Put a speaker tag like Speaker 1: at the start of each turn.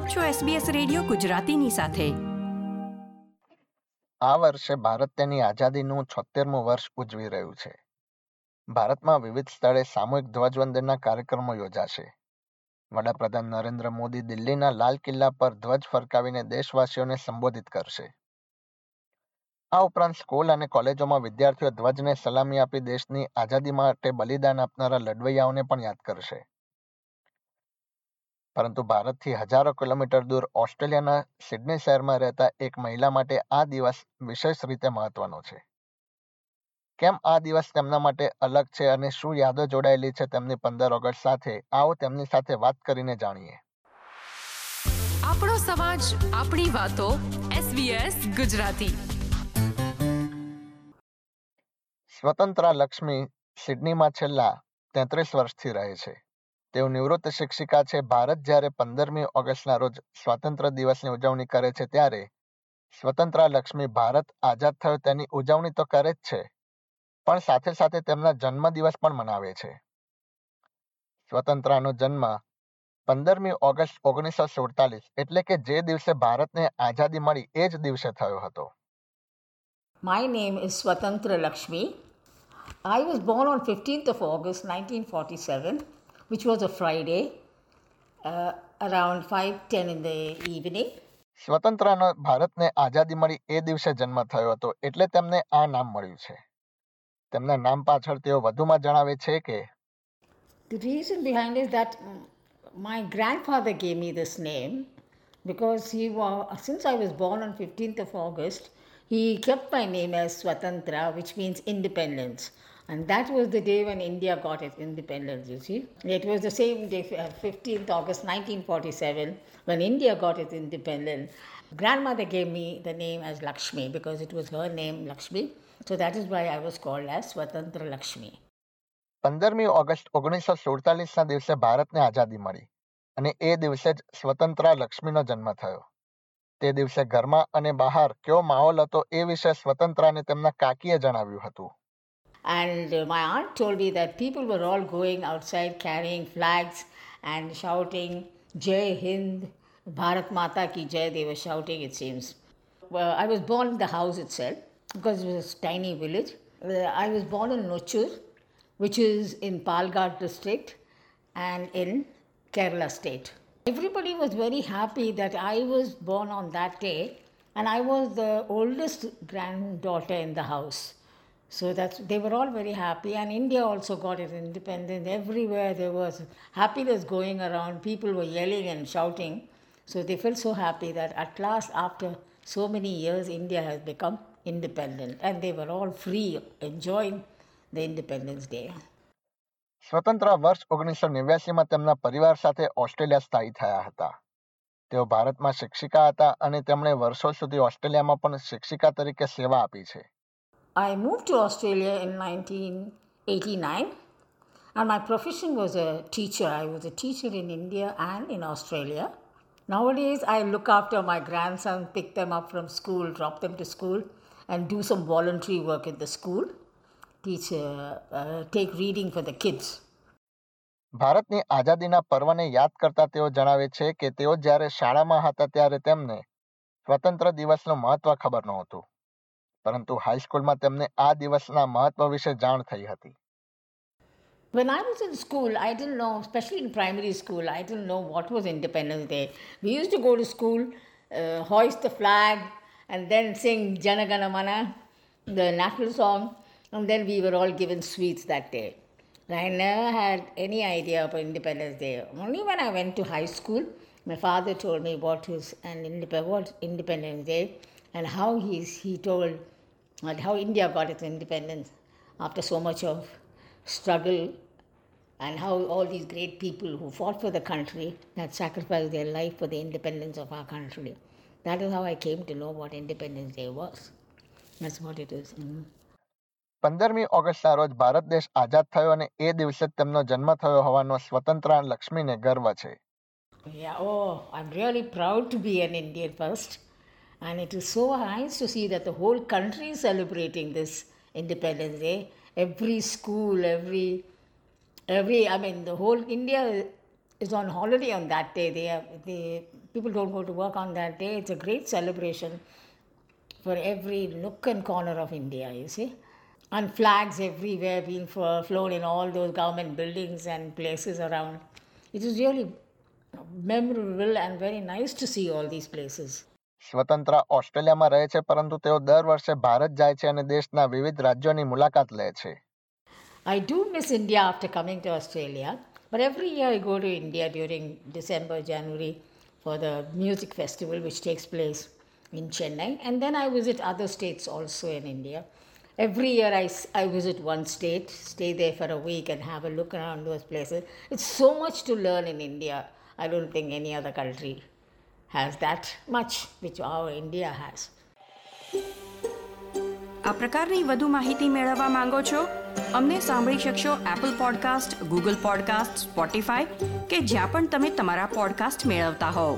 Speaker 1: આપ છો SBS radio ગુજરાતીની સાથે.
Speaker 2: આ વર્ષે ભારત તેની આઝાદીનું છોતેરમું વર્ષ ઉજવી રહ્યું છે. ભારતમાં વિવિધ સ્થળે સામૂહિક ધ્વજવંદનના કાર્યક્રમો યોજાશે. વડાપ્રધાન નરેન્દ્ર મોદી દિલ્હીના લાલ કિલ્લા પર ધ્વજ ફરકાવીને દેશવાસીઓને સંબોધિત કરશે. આ ઉપરાંત સ્કૂલ અને કોલેજોમાં વિદ્યાર્થીઓ ધ્વજને સલામી આપી દેશની આઝાદી માટે બલિદાન આપનારા લડવૈયાઓને પણ યાદ કરશે. પરંતુ ભારતથી હજારો કિલોમીટર દૂર ઓસ્ટ્રેલિયાના સિડની શહેરમાં રહેતા એક મહિલા માટે આ દિવસ વિશેષ રીતે મહત્વનો છે. કેમ આ દિવસ તેમના માટે અલગ છે અને શું યાદો જોડાયેલી છે તેમની પંદર ઓગસ્ટ સાથે? આવો તેમની સાથે વાત કરીને જાણીએ.
Speaker 1: આપણો સમાજ આપણી વાતો SBS ગુજરાતી.
Speaker 2: સ્વતંત્રા લક્ષ્મી સિડનીમાં છેલ્લા તેત્રીસ વર્ષથી રહે છે. તેઓ નિવૃત્ત શિક્ષિકા છે. ભારત જ્યારે પંદરમી ઓગસ્ટના રોજ સ્વાતંત્ર્ય દિવસની ઉજવણી કરે છે ત્યારે સ્વતંત્રા લક્ષ્મી ભારત આઝાદ થયો તેની ઉજવણી તો કરે જ છે, પણ સાથે સાથે તેમના જન્મદિવસ પણ મનાવે છે. સ્વતંત્રાનો જન્મ પંદરમી ઓગસ્ટ ઓગણીસો સુડતાલીસ એટલે કે જે દિવસે ભારતને આઝાદી મળી એ જ દિવસે થયો હતો.
Speaker 3: My name is Swatantra Lakshmi. I was born on 15th of August 1947 which was a Friday, uh, around 5:10 in the evening.
Speaker 2: સ્વતંત્રનો ભારતને આઝાદી મળી એ દિવસે જન્મ થયો હતો એટલે તેમને આ નામ મળ્યું છે તેમના નામ પાછળ તેઓ વધુમાં જણાવે છે કે
Speaker 3: The reason behind is that my grandfather gave me this name because he was since I was born on 15th of August, he kept my name as Swatantra, which means independence. And that was the day when India got its independence, you see. It was the same day, 15th uh, August 1947, when India got its independence. Grandmother gave me the name as Lakshmi because it was her name, Lakshmi. So that is why I was called as Swatantra Lakshmi.
Speaker 2: પંદરમી August ઓગણીસો સુડતાલીસના દિવસે ભારતને આઝાદી મળી અને એ દિવસે જ સ્વતંત્ર લક્ષ્મીનો જન્મ થયો તે દિવસે ઘરમાં અને બહાર કેવો માહોલ હતો એ વિશે સ્વતંત્રાને તેમના કાકીએ જણાવ્યું હતું
Speaker 3: and my aunt told me that people were all going outside carrying flags and shouting, Jai Hind, Bharat Mata ki Jai, they were shouting, it seems. Well, I was born in the house itself because it was a tiny village. Uh, I was born in Nochur, which is in Palghat district and in Kerala state. Everybody was very happy that I was born on that day and I was the oldest granddaughter in the house. So that they were all very happy, and India also got its independence. Everywhere there was happiness going around. People were yelling and shouting. So they felt so happy that at last, after so many years, India has become independent, and they were all free, enjoying the Independence Day.
Speaker 2: સ્વતંત્ર વર્ષ ઓગણીસો નેવ્યાસીમાં તેમના પરિવાર સાથે Australia સ્થાયી થયા હતા તેઓ ભારતમાં શિક્ષિકા હતા અને તેમણે વર્ષો સુધી ઓસ્ટ્રેલિયામાં પણ શિક્ષિકા તરીકે સેવા આપી છે
Speaker 3: I moved to Australia in 1989 and my profession was a teacher. I was a teacher in India and in Australia. Nowadays, I look after my grandson, pick them up from school, drop them to school, and do some voluntary work in the school. Teach, uh, uh, take reading for the kids.
Speaker 2: ભારતની આઝાદીના પર્વને યાદ કરતા તેઓ જણાવે છે કે તેઓ જ્યારે શાળામાં હતા ત્યારે તેમને સ્વતંત્ર દિવસનું મહત્વ ખબર નહોતું પરંતુ હાઈસ્કૂલમાં તેમને આ દિવસના મહત્વ વિશે જાણ થઈ હતી
Speaker 3: When I was in school, I didn't know, especially in primary school, I didn't know what was Independence Day. We used to go to school, uh, hoist the flag, and then sing Jana Gana Mana, the national song, and then we were all given sweets that day. I never had any idea about Independence Day. Only when I went to high school, my father told me what is an indep- what Independence Day and how he's, he told and how India got its independence after so much of struggle and how all these great people who fought for the country had sacrificed their life for the independence of our country. That is how I came to know what Independence Day was. That's what it is. Mm.
Speaker 2: પંદરમી ઓગસ્ટના રોજ ભારત દેશ આઝાદ થયો અને એ દિવસે તેમનો જન્મ થયો હોવાનો સ્વતંત્ર લક્ષ્મીને ગર્વ છે
Speaker 3: Yeah, oh, I'm really proud to be an Indian first. And it is so nice to see that the whole country is celebrating this Independence Day. Every school, every, every, I mean, the whole India is on holiday on that day. They are, they people don't go to work on that day. It's a great celebration for every nook and corner of India. You see, and flags everywhere being flo- flown in all those government buildings and places around. It is really memorable and very nice to see all these places.
Speaker 2: સ્વતંત્ર ઓસ્ટ્રેલિયામાં રહે છે પરંતુ તેઓ દર વર્ષે ભારત જાય છે અને દેશના વિવિધ રાજ્યોની મુલાકાત લે છે
Speaker 3: I do miss India after coming to Australia, but every year I go to India during December, January for the music festival which takes place in Chennai, and then I visit other states also in India. Every year I, s- I visit one state, stay there for a week, and have a look around those places. It's so much to learn in India. I don't think any other country has that much, which our India has.
Speaker 4: આ પ્રકારની વધુ માહિતી મેળવવા માંગો છો અમને સાંભળી શકશો Apple podcast Google podcast Spotify કે જ્યાં પણ તમે તમારા પોડકાસ્ટ મેળવતા હોવ